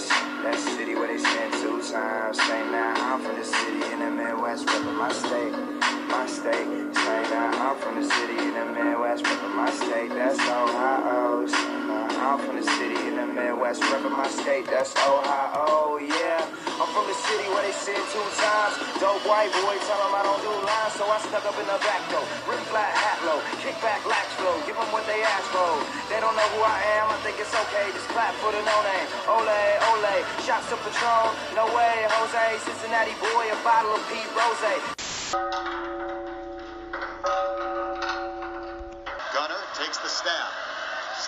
West. That city where they spend two times. Say now I'm from the city in the Midwest, reppin' my state, my state. Say now I'm from the city in the Midwest, reppin' my state. That's Ohio. I'm from the city in the Midwest, reppin' my state. That's Ohio. Yeah, I'm from the city where they sin two times. Dope white boy tell 'em I don't do lines, so I stuck up in the back door. Rip flat hat low, kick back lax flow, give 'em what they ask for. They don't know who I am, I think it's okay. Just clap for the no name. Ole, ole, shots to Patron. No way, Jose, Cincinnati boy, a bottle of Pete Rose.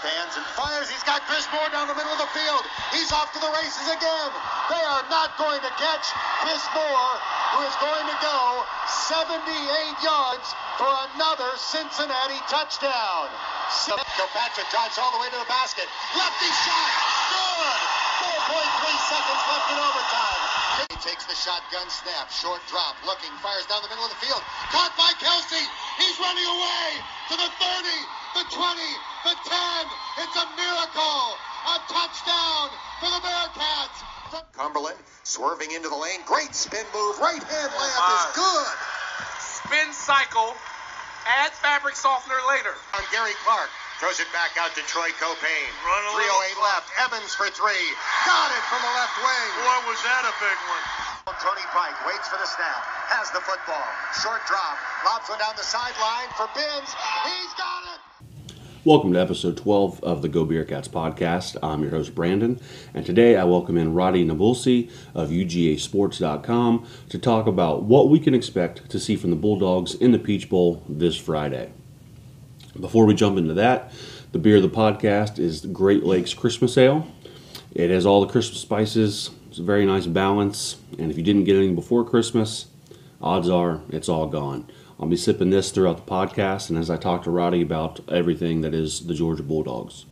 Stands and fires. He's got Chris Moore down the middle of the field. He's off to the races again. They are not going to catch Chris Moore, who is going to go 78 yards for another Cincinnati touchdown. Kilpatrick drives all the way to the basket. Lefty shot. Good. 4.3 seconds left in overtime. He takes the shotgun snap. Short drop. Looking. Fires down the middle of the field. Caught by Kelce. He's running away to the 30, the 20, the 10. It's a miracle. A touchdown for the Bearcats. Cumberland swerving into the lane. Great spin move. Right hand layup is good. spin cycle, add fabric softener later. On Gary Clark. Throws it back out to Troy Caupain. Run a 308 little- oh left. Evans for three. Got it from the left wing. Boy, was that a big one. Tony Pike waits for the snap. Has the football. Short drop. Lobs one down the sideline for Binns. He's got it. Welcome to episode 12 of the Go Bearcats podcast. I'm your host, Brandon, and today I welcome in Radi Nabulsi of UGASports.com to talk about what we can expect to see from the Bulldogs in the Peach Bowl this Friday. Before we jump into that, the beer of the podcast is Great Lakes Christmas Ale. It has all the Christmas spices, it's a very nice balance, and if you didn't get anything before Christmas, odds are it's all gone. I'll be sipping this throughout the podcast and as I talk to Radi about everything that is the Georgia Bulldogs.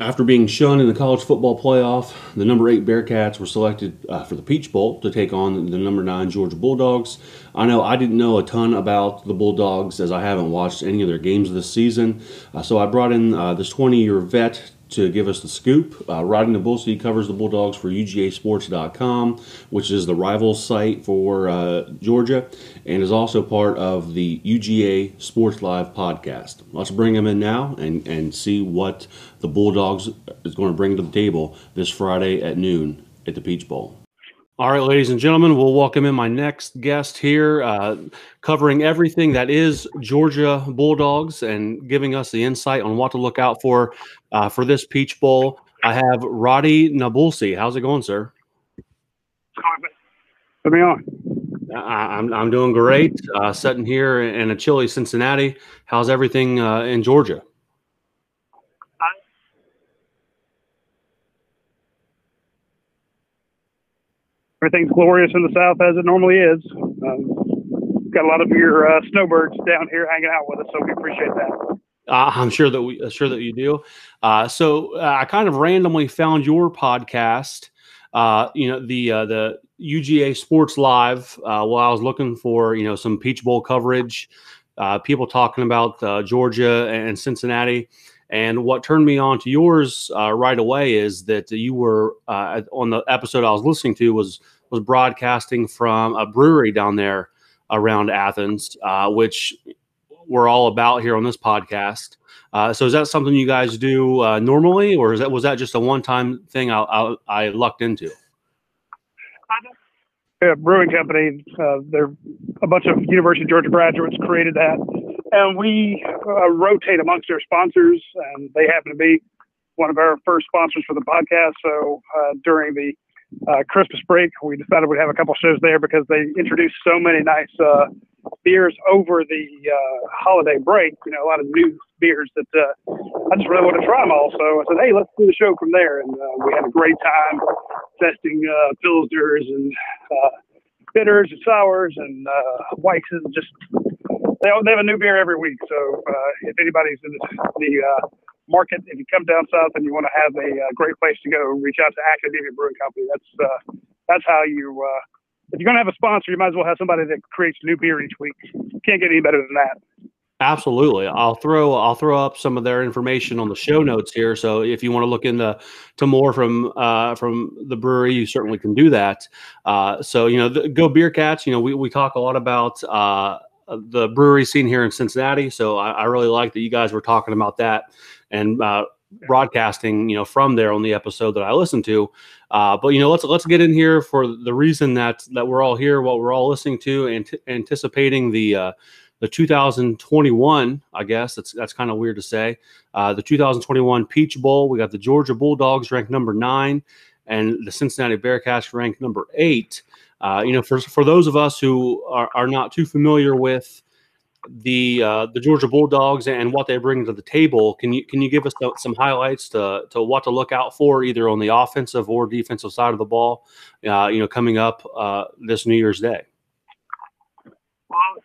After being shunned in the college football playoff, the number eight Bearcats were selected uh, for the Peach Bowl to take on the number nine Georgia Bulldogs. I know I didn't know a ton about the Bulldogs as I haven't watched any of their games this season, uh, so I brought in uh, this 20 year vet to give us the scoop. Uh, Rodney Nabulsi covers the Bulldogs for UGASports.com, which is the rival site for uh, Georgia, and is also part of the UGA Sports Live podcast. Let's bring him in now and, and see what the Bulldogs is going to bring to the table this Friday at noon at the Peach Bowl. All right, ladies and gentlemen, we'll welcome in my next guest here, uh, covering everything that is Georgia Bulldogs and giving us the insight on what to look out for uh, for this Peach Bowl. I have Radi Nabulsi. How's it going, sir? Put me on. I, I'm I'm doing great. Uh, sitting here in a chilly Cincinnati. How's everything uh, in Georgia? Everything's glorious in the south as it normally is. Um, got a lot of your uh, snowbirds down here hanging out with us, so we appreciate that. Uh, I'm sure that we sure that you do. Uh, so uh, I kind of randomly found your podcast. Uh, you know the uh, the UGA Sports Live. While I was looking for you know some Peach Bowl coverage, people talking about Georgia and Cincinnati. And what turned me on to yours uh, right away is that you were uh, on the episode I was listening to was was broadcasting from a brewery down there around Athens, uh, which we're all about here on this podcast. Uh, so is that something you guys do uh, normally, or is that was that just a one time thing I, I, I lucked into? Yeah, brewing company. Uh, they're a bunch of University of Georgia graduates created that, and we uh, rotate amongst our sponsors, and they happen to be one of our first sponsors for the podcast. So uh, during the uh, Christmas break, we decided we'd have a couple shows there because they introduced so many nice uh, beers over the uh, holiday break. You know, a lot of new beers that uh, I just really want to try them all. So I said, hey, let's do the show from there, and we had a great time testing uh, pilsners and bitters and sours and uh, whites and just they, they have a new beer every week. So uh, if anybody's in the, uh, market, if you come down south and you want to have a, uh great place to go, reach out to Akademia Brewing Company. That's uh, that's how you. Uh, if you're gonna have a sponsor, you might as well have somebody that creates new beer each week. Can't get any better than that. Absolutely. I'll throw I'll throw up some of their information on the show notes here. So if you want to look into to more from uh, from the brewery, you certainly can do that. Uh, so you know, the, go Beer Cats. You know, we, we talk a lot about uh, the brewery scene here in Cincinnati. So I, I, really like that you guys were talking about that and uh, broadcasting. You know, from there on the episode that I listened to. Uh, but you know, let's let's get in here for the reason that that we're all here, what we're all listening to, and anticipating the uh, the 2021, I guess that's that's kind of weird to say. Uh, the 2021 Peach Bowl. We got the Georgia Bulldogs ranked number nine, and the Cincinnati Bearcats ranked number eight. Uh, you know, for for those of us who are, are not too familiar with the uh, the Georgia Bulldogs and what they bring to the table, can you can you give us some highlights to to what to look out for either on the offensive or defensive side of the ball? Uh, you know, coming up uh, this New Year's Day. Well,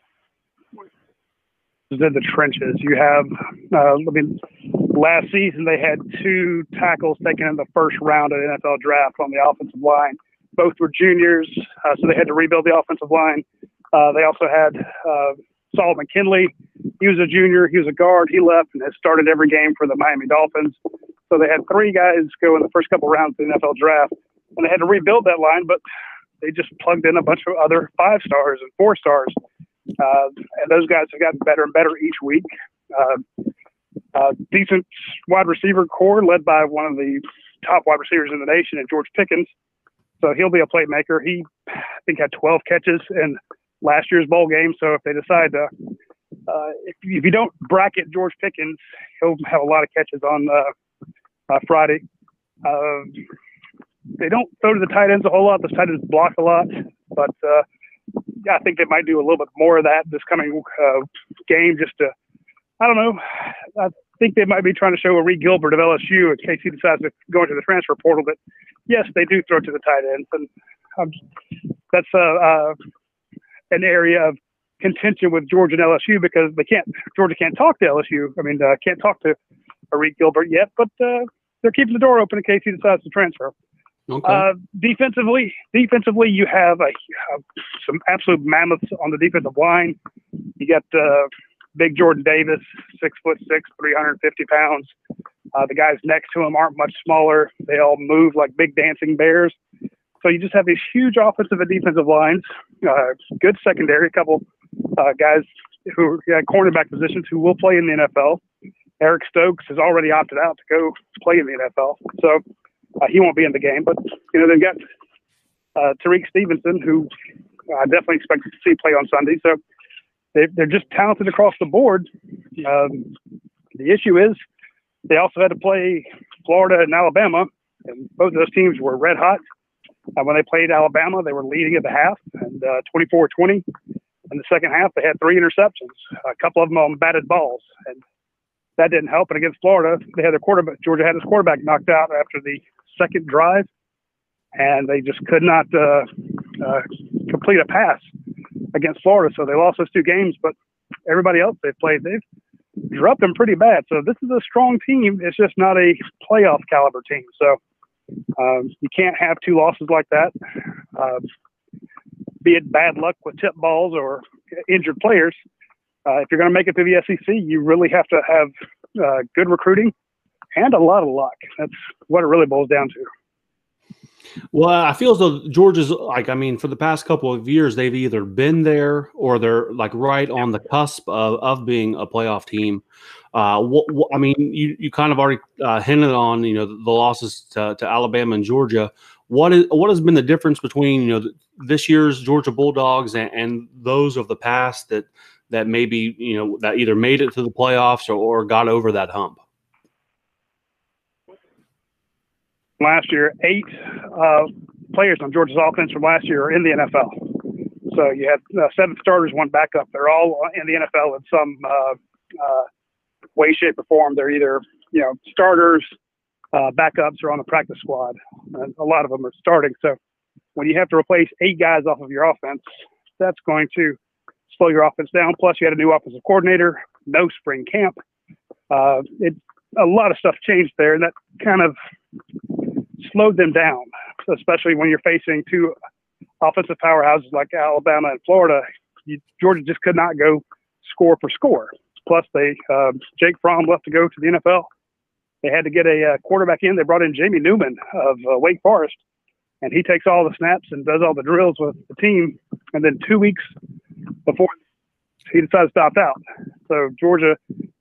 in the trenches. You have, uh, I mean, last season they had two tackles taken in the first round of the NFL draft on the offensive line. Both were juniors, uh, so they had to rebuild the offensive line. Uh, they also had uh, Saul. He was a junior. He was a guard. He left and has started every game for the Miami Dolphins. So they had three guys go in the first couple rounds of the NFL draft, and they had to rebuild that line, but they just plugged in a bunch of other five stars and four stars uh, and those guys have gotten better and better each week. Uh, uh, decent wide receiver core led by one of the top wide receivers in the nation, and George Pickens. So he'll be a playmaker. He, I think, had 12 catches in last year's bowl game. So if they decide to, uh, if, if you don't bracket George Pickens, he'll have a lot of catches on uh, uh, Friday. Uh, they don't throw to the tight ends a whole lot. The tight ends block a lot, but uh, I think they might do a little bit more of that this coming uh, game just to, I don't know. I think they might be trying to show Arik Gilbert of LSU in case he decides to go into the transfer portal that, yes, they do throw to the tight ends. And um, that's uh, uh, an area of contention with Georgia and LSU because they can't, Georgia can't talk to LSU. I mean, uh, can't talk to Arik Gilbert yet, but uh, they're keeping the door open in case he decides to transfer. Okay. Uh, defensively, defensively, you have a, some absolute mammoths on the defensive line. You got uh, big Jordan Davis, six foot six, 350 pounds. Uh, the guys next to him aren't much smaller. They all move like big dancing bears. So you just have these huge offensive and defensive lines. Uh, good secondary, a couple uh, guys who yeah, cornerback positions who will play in the NFL. Eric Stokes has already opted out to go play in the NFL. So uh, he won't be in the game, but you know they've got uh, Tyrique Stevenson, who I definitely expect to see play on Sunday. So they, they're just talented across the board. Um, the issue is they also had to play Florida and Alabama, and both of those teams were red hot. Uh, when they played Alabama, they were leading at the half and uh, 24-20. In the second half, they had three interceptions, a couple of them on batted balls, and that didn't help. And against Florida, they had their quarterback. Georgia had his quarterback knocked out after the second drive, and they just could not uh, uh, complete a pass against Florida. So they lost those two games. But everybody else they've played, they've dropped them pretty bad. So this is a strong team. It's just not a playoff caliber team. So um, you can't have two losses like that. Uh, be it bad luck with tip balls or injured players. Uh, if you're going to make it to the SEC, you really have to have uh, good recruiting and a lot of luck. That's what it really boils down to. Well, I feel as though Georgia's like, I mean, for the past couple of years, they've either been there or they're like right on the cusp of, of being a playoff team. Uh, I mean, you, you kind of already uh, hinted on, you know, the, the losses to, to, Alabama and Georgia. What is what has been the difference between you know this year's Georgia Bulldogs and, and those of the past that that maybe you know that either made it to the playoffs or, or got over that hump? Last year. Eight uh, players on Georgia's offense from last year are in the NFL. So you had uh, seven starters, one backup. They're all in the NFL in some uh, uh, way, shape, or form. They're either you know starters, uh, backups, or on the practice squad. And a lot of them are starting. So when you have to replace eight guys off of your offense, that's going to slow your offense down. Plus, you had a new offensive coordinator, no spring camp. Uh, it a lot of stuff changed there, and that kind of slowed them down, especially when you're facing two offensive powerhouses like Alabama and Florida. You, Georgia just could not go score for score. Plus, they uh, Jake Fromm left to go to the NFL. They had to get a uh, quarterback in. They brought in Jamie Newman of uh, Wake Forest, and he takes all the snaps and does all the drills with the team. And then two weeks before he decided to opt out. So Georgia,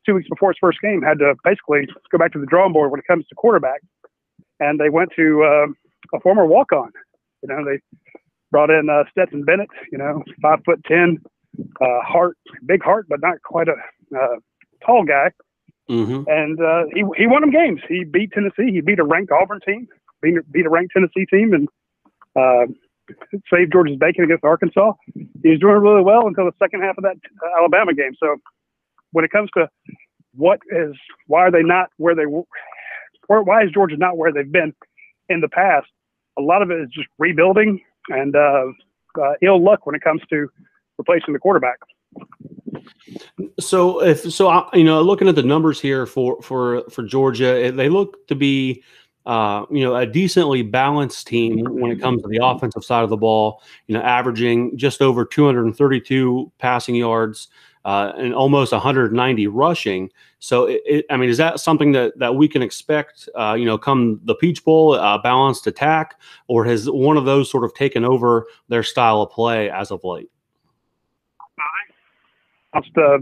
two weeks before his first game, had to basically go back to the drawing board when it comes to quarterback. And they went to uh, a former walk-on. You know, they brought in uh, Stetson Bennett. You know, five foot ten, uh, heart, big heart, but not quite a uh, tall guy. Mm-hmm. And uh, he he won them games. He beat Tennessee. He beat a ranked Auburn team. Beat, beat a ranked Tennessee team, and uh, saved George's bacon against Arkansas. He was doing really well until the second half of that uh, Alabama game. So when it comes to what is why are they not where they were, why is Georgia not where they've been in the past? A lot of it is just rebuilding and uh, uh, ill luck when it comes to replacing the quarterback. So if so, I, you know, looking at the numbers here for for for Georgia, they look to be. Uh, you know, a decently balanced team when it comes to the offensive side of the ball. You know, averaging just over 232 passing yards uh, and almost 190 rushing. So, it, it, I mean, is that something that that we can expect? Uh, you know, come the Peach Bowl, uh, balanced attack, or has one of those sort of taken over their style of play as of late? Uh,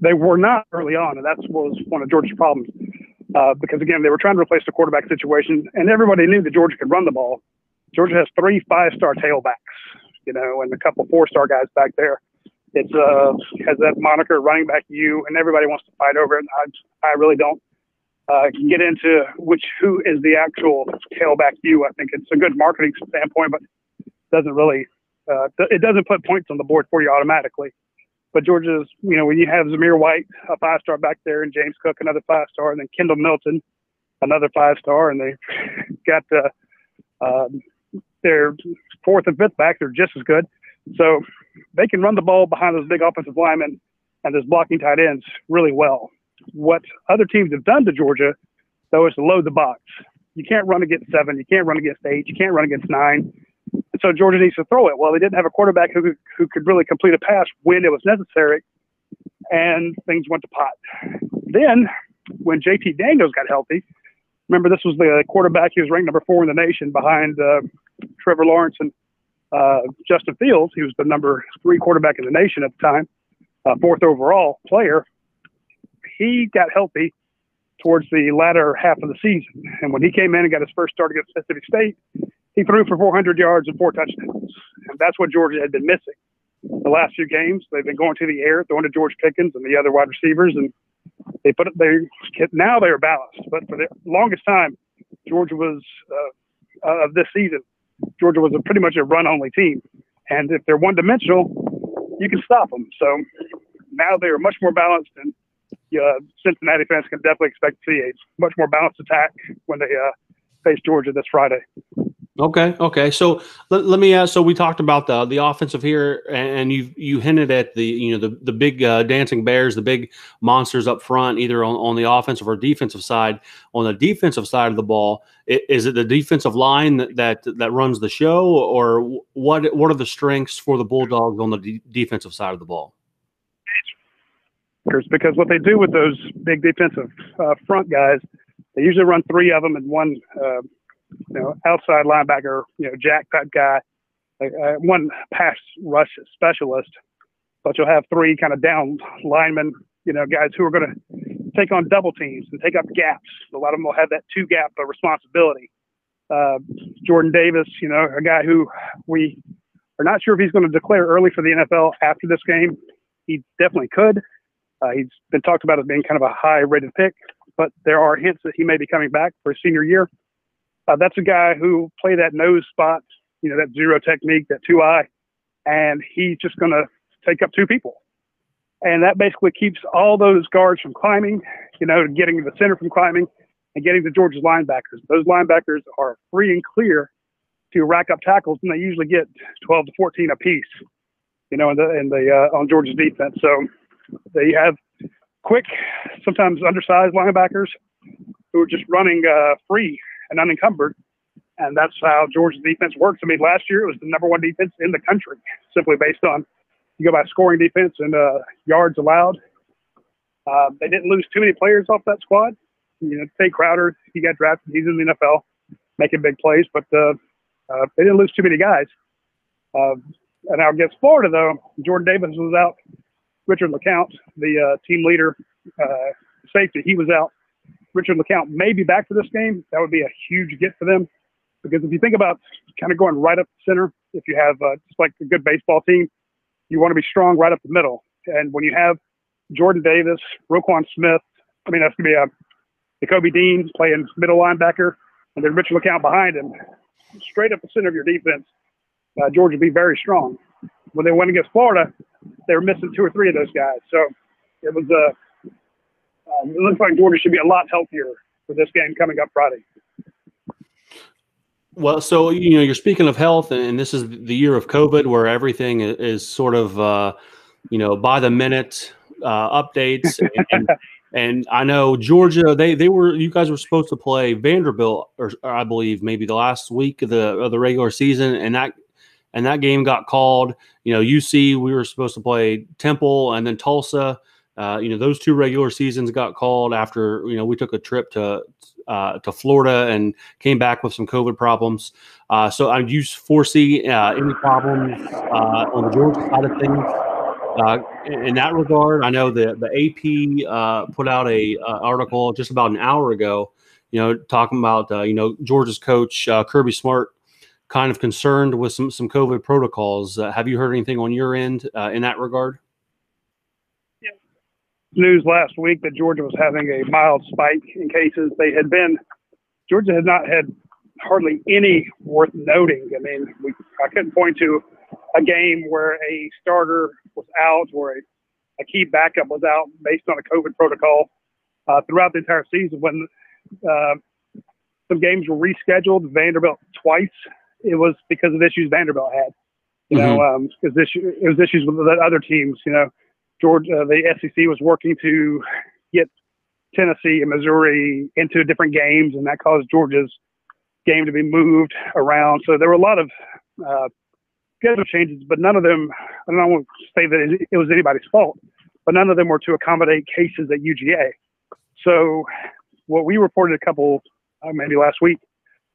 they were not early on, and that was one of Georgia's problems. Uh, because again, they were trying to replace the quarterback situation, and everybody knew that Georgia could run the ball. Georgia has three five-star tailbacks, you know, and a couple four-star guys back there. It's uh has that moniker running back you, and everybody wants to fight over it. I I really don't uh, get into which who is the actual tailback you. I think it's a good marketing standpoint, but doesn't really uh, it doesn't put points on the board for you automatically. But Georgia's, you know, when you have Zamir White, a five star back there, and James Cook, another five star, and then Kendall Milton, another five star, and they got uh, um, their fourth and fifth back, they're just as good. So they can run the ball behind those big offensive linemen and those blocking tight ends really well. What other teams have done to Georgia, though, is to load the box. You can't run against seven, you can't run against eight, you can't run against nine. And so Georgia needs to throw it. Well, they didn't have a quarterback who could, who could really complete a pass when it was necessary, and things went to pot. Then, when JT Daniels got healthy, remember this was the quarterback. He was ranked number four in the nation behind uh, Trevor Lawrence and uh, Justin Fields. He was the number three quarterback in the nation at the time, uh, fourth overall player. He got healthy towards the latter half of the season, and when he came in and got his first start against Mississippi State, he threw for 400 yards and four touchdowns. And that's what Georgia had been missing. The last few games, they've been going to the air, throwing to George Pickens and the other wide receivers, and they put it. They now they are balanced, but for the longest time, Georgia was uh, uh, of this season. Georgia was a pretty much a run-only team, and if they're one-dimensional, you can stop them. So now they are much more balanced, and uh, Cincinnati fans can definitely expect to see a much more balanced attack when they uh, face Georgia this Friday. Okay, okay. So let, let me ask. So we talked about the the offensive here, and you you hinted at the you know the the big uh, dancing bears, the big monsters up front, either on, on the offensive or defensive side. On the defensive side of the ball, is it the defensive line that that, that runs the show, or what what are the strengths for the Bulldogs on the de- defensive side of the ball? Because what they do with those big defensive uh, front guys, they usually run three of them and one uh, you know, outside linebacker, you know, jack type guy, uh, one pass rush specialist, but you'll have three kind of down linemen, you know, guys who are going to take on double teams and take up gaps. A lot of them will have that two gap responsibility. Uh, Jordan Davis, you know, a guy who we are not sure if he's going to declare early for the NFL after this game. He definitely could. Uh, he's been talked about as being kind of a high rated pick, but there are hints that he may be coming back for his senior year. Uh, that's a guy who play that nose spot, you know, that zero technique, that two eye, and he's just going to take up two people. And that basically keeps all those guards from climbing, you know, getting the center from climbing and getting the Georgia's linebackers. Those linebackers are free and clear to rack up tackles, and they usually get 12 to 14 apiece, you know, in the, in the uh, on Georgia's defense. So they have quick, sometimes undersized linebackers who are just running uh, free and unencumbered. And that's how Georgia's defense works. I mean, last year it was the number one defense in the country, simply based on you go by scoring defense and uh, yards allowed. Uh, they didn't lose too many players off that squad. You know, Tae Crowder, he got drafted. He's in the NFL, making big plays, but uh, uh, they didn't lose too many guys. Uh, and now against Florida, though, Jordan Davis was out. Richard LeCounte, the uh, team leader, uh, safety, he was out. Richard LeCounte may be back for this game. That would be a huge get for them because if you think about kind of going right up the center, if you have uh, just like a good baseball team, you want to be strong right up the middle. And when you have Jordan Davis, Roquan Smith, I mean, that's going to be a Nakobe Dean playing middle linebacker, and then Richard LeCounte behind him, straight up the center of your defense. Uh, Georgia will be very strong. When they went against Florida, they were missing two or three of those guys. So it was a. Uh, um, it looks like Georgia should be a lot healthier for this game coming up Friday. Well, so you know, you're speaking of health, and this is the year of COVID, where everything is sort of, uh, you know, by the minute uh, updates. And, and, I know Georgia, they they were you guys were supposed to play Vanderbilt, or, or, I believe maybe the last week of the of the regular season, and that and that game got called. You know, UC we were supposed to play Temple and then Tulsa. Uh, you know, those two regular seasons got called after you know we took a trip to uh, to Florida and came back with some COVID problems. Uh, so, I do foresee uh, any problems uh, on the Georgia side of things uh, in, that regard? I know the the AP put out a article just about an hour ago. You know, talking about you know Georgia's coach Kirby Smart kind of concerned with some some COVID protocols. have you heard anything on your end in that regard? News last week that Georgia was having a mild spike in cases. They had been, Georgia had not had hardly any worth noting. I mean, we, I couldn't point to a game where a starter was out or a, a key backup was out based on a COVID protocol uh, throughout the entire season. When uh, some games were rescheduled, Vanderbilt twice, it was because of issues Vanderbilt had. You mm-hmm. know, because um, it was issues with the other teams. You know, Georgia, the SEC was working to get Tennessee and Missouri into different games, and that caused Georgia's game to be moved around. So there were a lot of uh, schedule changes, but none of them, I don't want to say that it was anybody's fault, but none of them were to accommodate cases at UGA. So what we reported a couple, uh, maybe last week,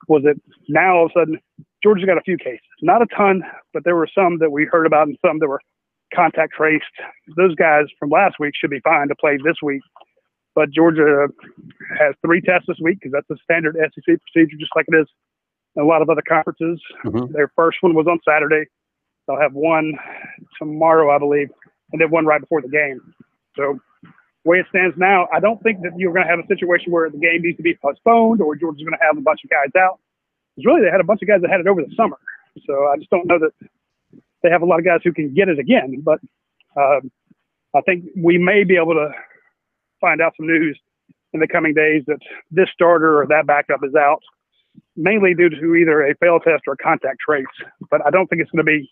was that now all of a sudden Georgia's got a few cases, not a ton, but there were some that we heard about and some that were contact traced. Those guys from last week should be fine to play this week. But Georgia has three tests this week because that's a standard SEC procedure, just like it is in a lot of other conferences. Mm-hmm. Their first one was on Saturday. They'll have one tomorrow, I believe, and then one right before the game. So, the way it stands now, I don't think that you're going to have a situation where the game needs to be postponed or Georgia's going to have a bunch of guys out. Because really, they had a bunch of guys that had it over the summer. So I just don't know that they have a lot of guys who can get it again. But um, I think we may be able to find out some news in the coming days that this starter or that backup is out, mainly due to either a fail test or contact trace. But I don't think it's going to be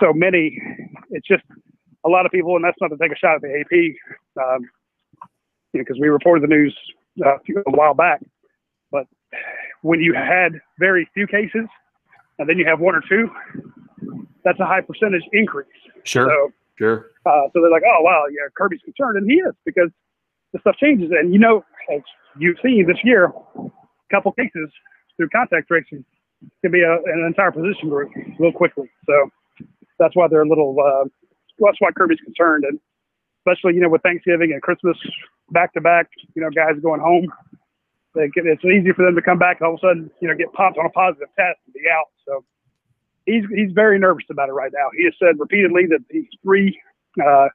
so many. It's just a lot of people, and that's not to take a shot at the AP, um, because we reported the news uh, a while back. But when you had very few cases, and then you have one or two, that's a high percentage increase. Sure. So, sure. Uh, so they're like, oh wow, yeah, Kirby's concerned, and he is because the stuff changes. And you know, as you've seen this year, a couple cases through contact tracing can be a, an entire position group real quickly. So that's why they're a little. Uh, that's why Kirby's concerned, and especially you know with Thanksgiving and Christmas back to back, you know, guys going home. They get, it's easy for them to come back all of a sudden, you know, get popped on a positive test and be out. So he's he's very nervous about it right now. He has said repeatedly that these three uh,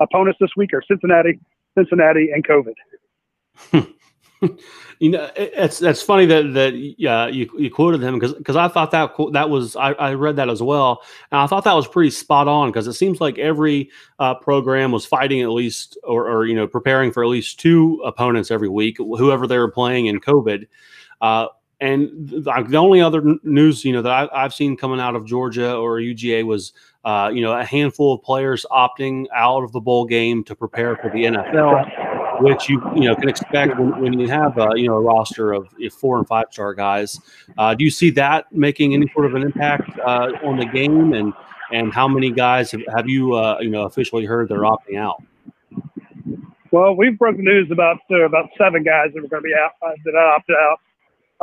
opponents this week are Cincinnati, Cincinnati, and COVID. you know, it's that's funny that that yeah you, you quoted him because because I thought that that was I, I read that as well and I thought that was pretty spot on because it seems like every uh, program was fighting at least or, or you know preparing for at least two opponents every week whoever they were playing in COVID. Uh, and the, only other news, you know, that I, have seen coming out of Georgia or UGA was, uh, you know, a handful of players opting out of the bowl game to prepare for the NFL, which you you know can expect when, when you have uh, you know a roster of four and five star guys. Uh, do you see that making any sort of an impact uh, on the game, and and how many guys have, have you uh, you know officially heard they're opting out? Well, we've broken news about uh, about seven guys that were going to be out that opted out.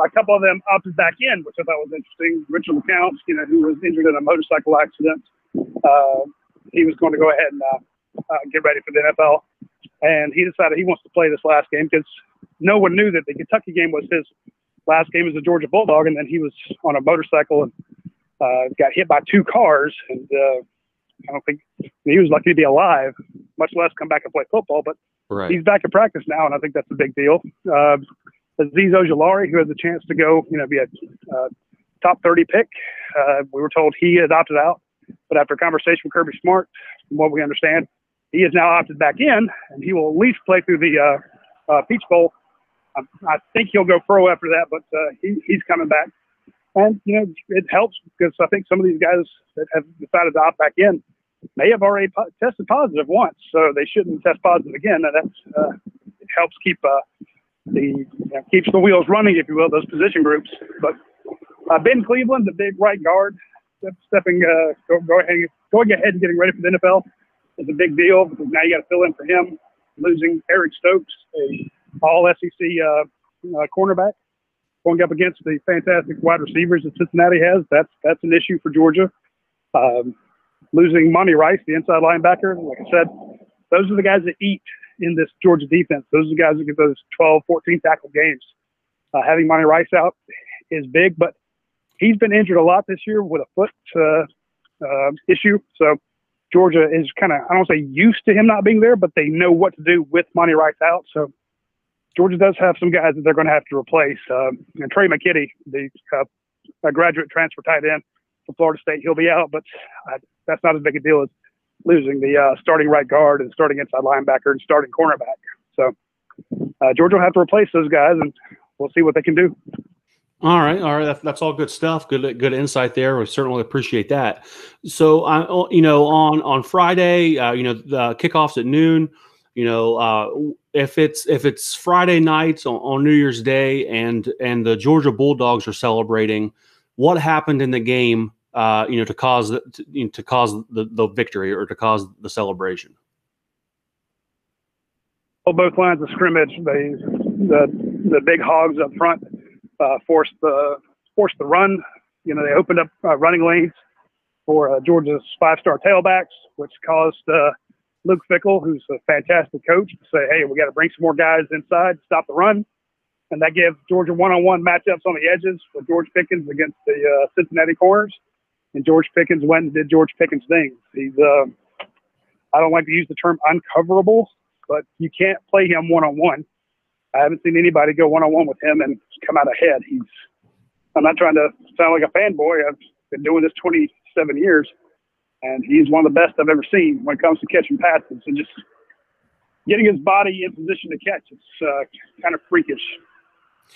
A couple of them opted back in, which I thought was interesting. Richard LeCounte, you know, who was injured in a motorcycle accident, uh, he was going to go ahead and uh, uh, get ready for the NFL, and he decided he wants to play this last game because no one knew that the Kentucky game was his last game as a Georgia Bulldog, and then he was on a motorcycle and uh, got hit by two cars, and uh, I don't think he was lucky to be alive, much less come back and play football. But Right. he's back in practice now, and I think that's a big deal. Uh, Azeez Ojulari, who has a chance to go, you know, be a uh, top 30 pick, uh, we were told he had opted out, but after a conversation with Kirby Smart, from what we understand, he has now opted back in, and he will at least play through the uh, uh, Peach Bowl. I, I think he'll go pro after that, but uh, he, he's coming back. And, you know, it helps because I think some of these guys that have decided to opt back in may have already po- tested positive once, so they shouldn't test positive again. And that's uh, helps keep uh, the you know, keeps the wheels running, if you will, those position groups. But uh, Ben Cleveland, the big right guard, stepping uh, go, go ahead, going ahead and getting ready for the NFL is a big deal because now you got to fill in for him. Losing Eric Stokes, a All SEC uh, uh, cornerback, going up against the fantastic wide receivers that Cincinnati has, that's that's an issue for Georgia. Um, losing Monty Rice, the inside linebacker, like I said, those are the guys that eat in this Georgia defense. Those are the guys that get those 12, 14 tackle games. Uh, having Monty Rice out is big, but he's been injured a lot this year with a foot uh, uh, issue. So Georgia is kind of, I don't say used to him not being there, but they know what to do with Monty Rice out. So Georgia does have some guys that they're going to have to replace. Um, and Trey McKitty, the uh, graduate transfer tight end from Florida State, he'll be out, but uh, that's not as big a deal as losing the uh, starting right guard and starting inside linebacker and starting cornerback. So uh, Georgia will have to replace those guys, and we'll see what they can do. All right, all right. That, that's all good stuff. Good, good insight there. We certainly appreciate that. So, I, you know, on on Friday, uh, you know, the kickoffs at noon. You know, uh, if it's if it's Friday nights on, on New Year's Day and and the Georgia Bulldogs are celebrating, what happened in the game? Uh, you know, to cause the, to, to cause the, the victory or to cause the celebration. Well, both lines of scrimmage, they the the big hogs up front uh, forced the forced the run. You know, they opened up uh, running lanes for uh, Georgia's five-star tailbacks, which caused uh, Luke Fickell, who's a fantastic coach, to say, "Hey, we got to bring some more guys inside, to stop the run," and that gives Georgia one-on-one matchups on the edges with George Pickens against the uh, Cincinnati corners. And George Pickens went and did George Pickens things. He's uh, I don't like to use the term uncoverable, but you can't play him one-on-one. I haven't seen anybody go one-on-one with him and come out ahead. He's I'm not trying to sound like a fanboy. I've been doing this 27 years, and he's one of the best I've ever seen when it comes to catching passes and just getting his body in position to catch. It's uh, kind of freakish.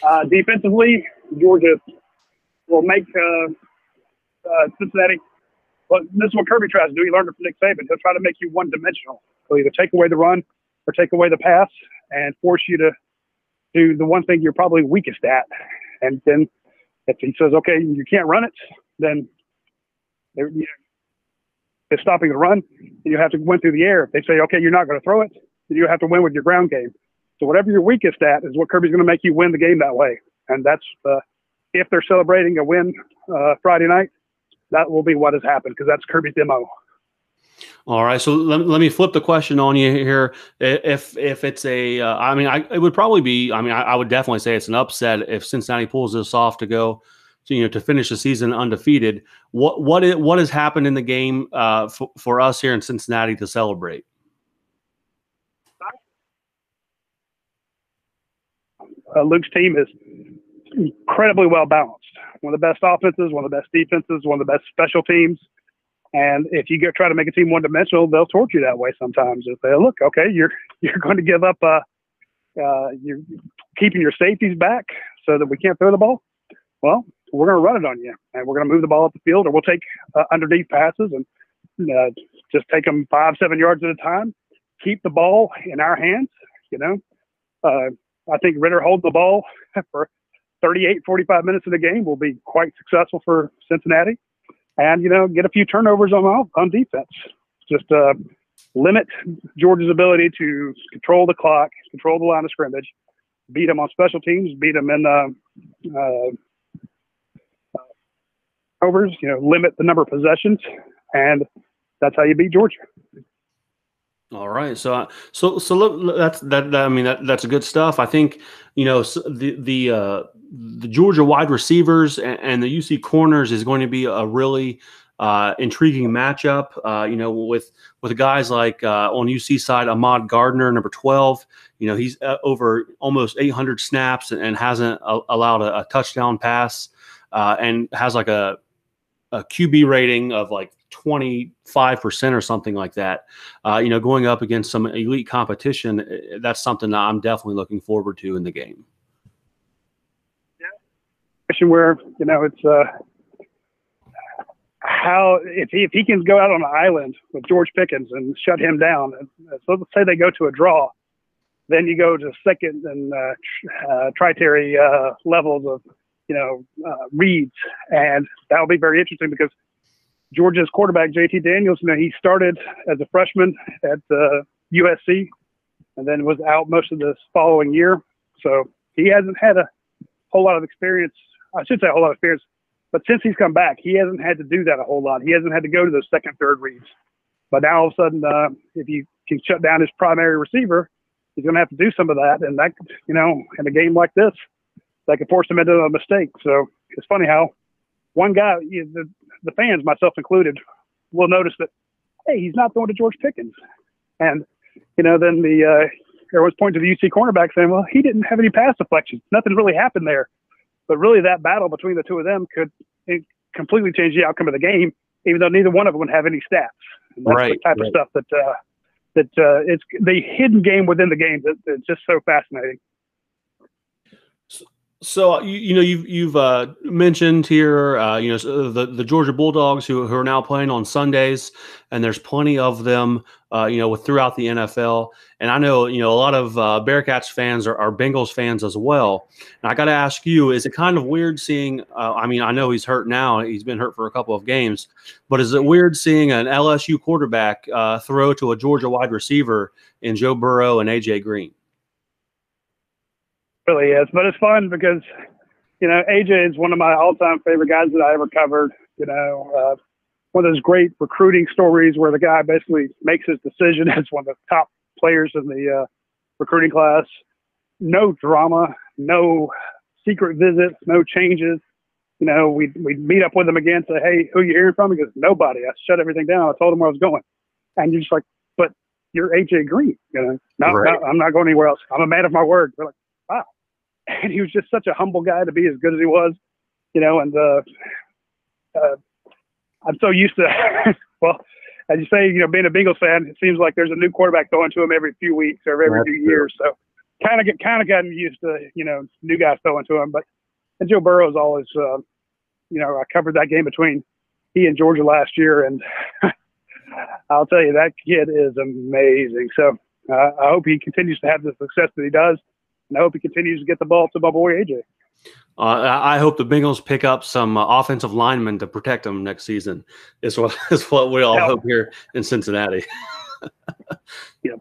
Uh, defensively, Georgia will make uh, uh, Cincinnati. Well, this is what Kirby tries to do. He learned it from Nick Saban. He'll try to make you one-dimensional. He'll either take away the run or take away the pass and force you to do the one thing you're probably weakest at. And then if he says, okay, you can't run it, then they're, they're stopping the run, and you have to win through the air. If they say, okay, you're not going to throw it, then you have to win with your ground game. So whatever you're weakest at is what Kirby's going to make you win the game that way. And that's uh, if they're celebrating a win uh, Friday night, that will be what has happened because that's Kirby's demo. All right, so let, let me flip the question on you here. If if it's a, uh, I mean, I, it would probably be. I mean, I, I, would definitely say it's an upset if Cincinnati pulls this off to go, to, you know, to finish the season undefeated. What what is, what has happened in the game uh, for, for us here in Cincinnati to celebrate? Uh, Luke's team is incredibly well balanced. One of the best offenses, one of the best defenses, one of the best special teams. And if you go try to make a team one dimensional, they'll torture you that way sometimes. If they look, okay, you're you're going to give up uh uh you're keeping your safeties back so that we can't throw the ball. Well, we're going to run it on you, and we're going to move the ball up the field, or we'll take uh, underneath passes and uh, just take them five, seven yards at a time. Keep the ball in our hands. You know, uh, I think Ritter hold the ball for 38, 45 minutes of the game will be quite successful for Cincinnati and you know get a few turnovers on on defense. Just uh, limit Georgia's ability to control the clock, control the line of scrimmage, beat them on special teams, beat them in uh, uh, overs, you know, limit the number of possessions, and that's how you beat Georgia. All right, so uh, so so look, that's that, that. I mean, that, that's good stuff. I think you know the the uh, the Georgia wide receivers and, and, the UC corners is going to be a really uh, intriguing matchup. Uh, you know, with with guys like uh, on UC side, Ahmad Gardner, number twelve. You know, he's uh, over almost 800 snaps and, and hasn't a, allowed a, a, touchdown pass, and has like a a QB rating of like 25% or something like that. Uh, you know, going up against some elite competition, eh, that's something that I'm definitely looking forward to in the game. Yeah. Question where, you know, it's uh, how, if he, if he can go out on an island with George Pickens and shut him down, so let's say they go to a draw, then you go to second and uh, uh, tritary uh, levels of, you know, uh, reads. And that'll be very interesting because Georgia's quarterback JT Daniels, you know, he started as a freshman at uh, USC, and then was out most of this following year. So he hasn't had a whole lot of experience. I should say a whole lot of experience, but since he's come back, he hasn't had to do that a whole lot. He hasn't had to go to those second, third reads. But now all of a sudden, uh, if you can shut down his primary receiver, he's going to have to do some of that. And that, you know, in a game like this, that could force him into a mistake. So it's funny how one guy, the, the fans, myself included, will notice that, hey, he's not throwing to George Pickens. And, you know, then the, uh, everyone's pointing to the UC cornerback saying, well, he didn't have any pass deflections. Nothing really happened there. But really, that battle between the two of them could completely change the outcome of the game, even though neither one of them would have any stats. And that's right, the type right. of stuff that, uh, that uh, it's the hidden game within the game that, that's just so fascinating. So you, you know you've you've uh, mentioned here uh, you know the the Georgia Bulldogs who, who are now playing on Sundays, and there's plenty of them uh, you know with throughout the NFL. And I know you know a lot of uh, Bearcats fans are, are Bengals fans as well. And I got to ask you, is it kind of weird seeing? Uh, I mean, I know he's hurt now; he's been hurt for a couple of games. But is it weird seeing an LSU quarterback uh, throw to a Georgia wide receiver in Joe Burrow and AJ Green? Really is. But it's fun because, you know, AJ is one of my all time favorite guys that I ever covered. You know, uh, one of those great recruiting stories where the guy basically makes his decision as one of the top players in the uh, recruiting class. No drama, no secret visits, no changes. You know, we'd, we'd meet up with him again, say, hey, who you hearing from? He goes, nobody. I shut everything down. I told him where I was going. And you're just like, but you're AJ Green. You know, no, Right. no, I'm not going anywhere else. I'm a man of my word. We're like, wow. And he was just such a humble guy to be as good as he was, you know, and uh, uh, I'm so used to, well, as you say, you know, being a Bengals fan, it seems like there's a new quarterback throwing to him every few weeks or every That's few years. So kind of get kind of gotten used to, you know, new guys throwing to him. But and Joe Burrow's always, uh, you know, I covered that game between he and Georgia last year, and I'll tell you that kid is amazing. So uh, I hope he continues to have the success that he does, and I hope he continues to get the ball to my boy AJ. Uh, I I hope the Bengals pick up some uh, offensive linemen to protect them next season. Is what is what we all Yeah. hope here in Cincinnati. Yep.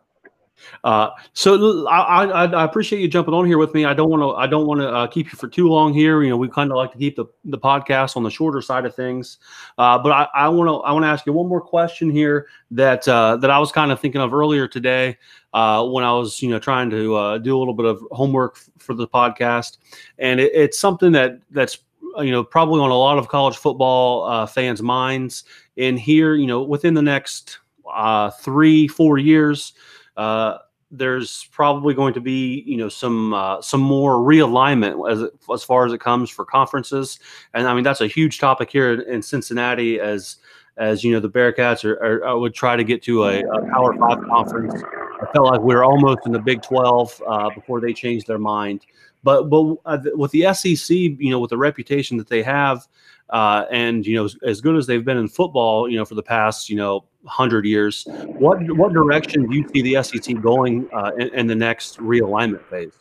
Uh, so I appreciate you jumping on here with me. I don't want to I don't want to uh, keep you for too long here. You know, we kind of like to keep the, the podcast on the shorter side of things. Uh, but I, I want to I want to ask you one more question here that uh, that I was kind of thinking of earlier today uh, when I was you know trying to uh, do a little bit of homework f- for the podcast, and it, it's something that that's you know probably on a lot of college football uh, fans' minds. And here, you know, within the next uh, three four years, uh, there's probably going to be you know some uh, some more realignment as as far as it comes for conferences, and I mean that's a huge topic here in, in Cincinnati as as you know the Bearcats are, are, are would try to get to a, a Power Five conference. I felt like we were almost in the Big Twelve uh, before they changed their mind. But but uh, with the SEC, you know, with the reputation that they have, uh, and you know, as, as good as they've been in football, you know, for the past you know hundred years, what what direction do you see the SEC going uh, in, in the next realignment phase?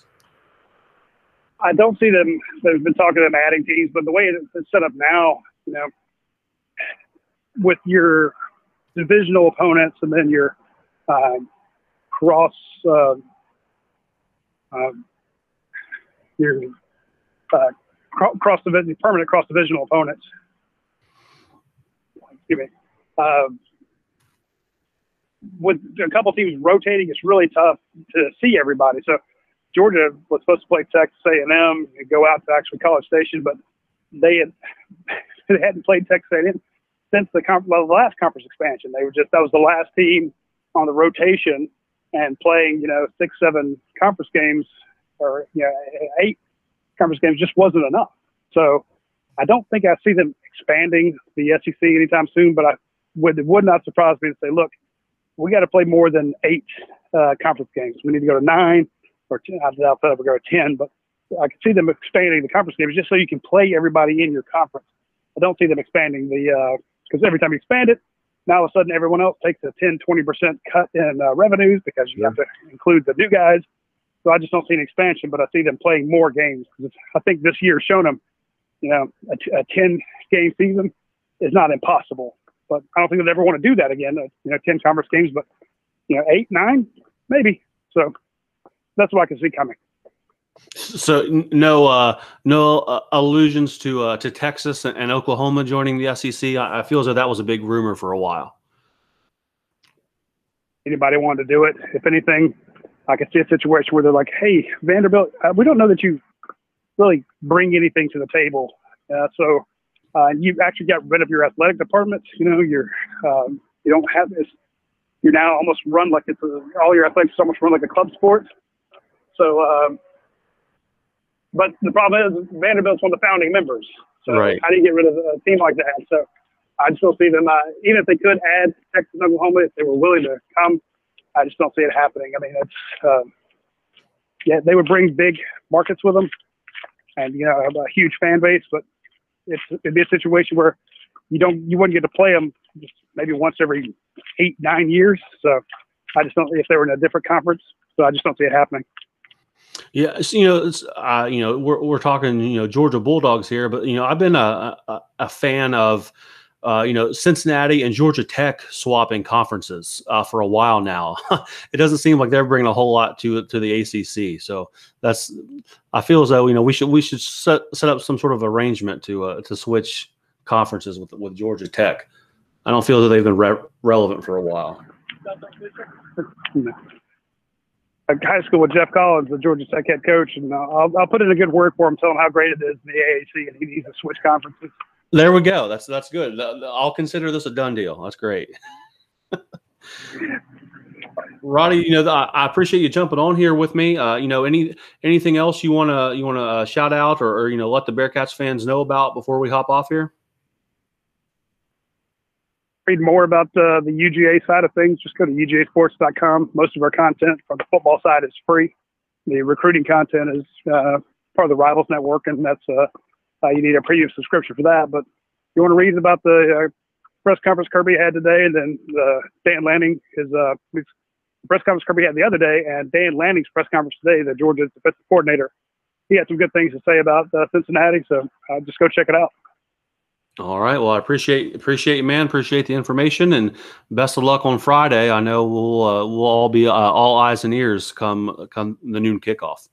I don't see them. They've been talking them adding teams, but the way it's set up now, you know, with your divisional opponents and then your uh, cross uh, uh, your uh, cross division permanent cross divisional opponents. Excuse me. Uh, with a couple teams rotating, it's really tough to see everybody. So Georgia was supposed to play Texas A&M and go out to actually College Station, but they had they hadn't played Texas A&M since the, well, the last conference expansion. They were just that was the last team on the rotation and playing you know six seven conference games or you know eight conference games just wasn't enough. So I don't think I see them expanding the SEC anytime soon. But I would it would not surprise me to say, look, we got to play more than eight uh, conference games. We need to go to nine or 10. I doubt that we go to ten, but I can see them expanding the conference games just so you can play everybody in your conference. I don't see them expanding the because uh, every time you expand it, now all of a sudden everyone else takes a 10, 20% cut in uh, revenues because you yeah. have to include the new guys. So I just don't see an expansion, but I see them playing more games. I think this year shown them, you know, a, a 10 game season is not impossible. But I don't think they'll ever want to do that again. Uh, you know, 10 conference games, but, you know, eight, nine, maybe. So that's what I can see coming. So no, uh, no uh, allusions to uh, to Texas and Oklahoma joining the SEC. I, I, feel as though that was a big rumor for a while. Anybody wanted to do it? If anything, I could see a situation where they're like, "Hey, Vanderbilt, uh, we don't know that you really bring anything to the table, uh, so uh, you actually got rid of your athletic department. You know, you're um, you don't have this. You're now almost run like it's a, all your athletics almost run like a club sport. So." Um, but the problem is Vanderbilt's one of the founding members. So right. how do you get rid of a team like that? So I just don't see them. Uh, even if they could add Texas and Oklahoma, if they were willing to come, I just don't see it happening. I mean, it's uh, yeah, they would bring big markets with them, and you know, a huge fan base. But it's it'd be a situation where you don't you wouldn't get to play them just maybe once every eight nine years. So I just don't if they were in a different conference. So I just don't see it happening. Yeah, so, you know, uh, you know, we're we're talking, you know, Georgia Bulldogs here, but you know, I've been a a, a fan of, uh, you know, Cincinnati and Georgia Tech swapping conferences uh, for a while now. it doesn't seem like they're bringing a whole lot to to the ACC. So that's, I feel as though you know we should we should set set up some sort of arrangement to uh, to switch conferences with with Georgia Tech. I don't feel that they've been re- relevant for a while high school with Geoff Collins, the Georgia Tech head coach, and uh, I'll, I'll put in a good word for him, tell him how great it is in the AAC, and he needs to switch conferences. There we go. That's that's good. I'll consider this a done deal. That's great. Radi, you know, I appreciate you jumping on here with me. Uh, you know, any anything else you want to you want to uh, shout out or, or you know let the Bearcats fans know about before we hop off here? read more about uh, the UGA side of things, just go to UGAsports.com. Most of our content from the football side is free. The recruiting content is uh, part of the Rivals Network, and that's uh, uh you need a premium subscription for that. But you want to read about the uh, press conference Kirby had today, and then Dan Lanning, his uh, press conference Kirby had the other day, and Dan Lanning's press conference today, the Georgia defensive coordinator. He had some good things to say about Cincinnati, so just go check it out. All right. Well, I appreciate appreciate you, man. Appreciate the information, and best of luck on Friday. I know we'll uh, we'll all be uh, all eyes and ears come come the noon kickoff.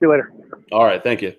See you later. All right. Thank you.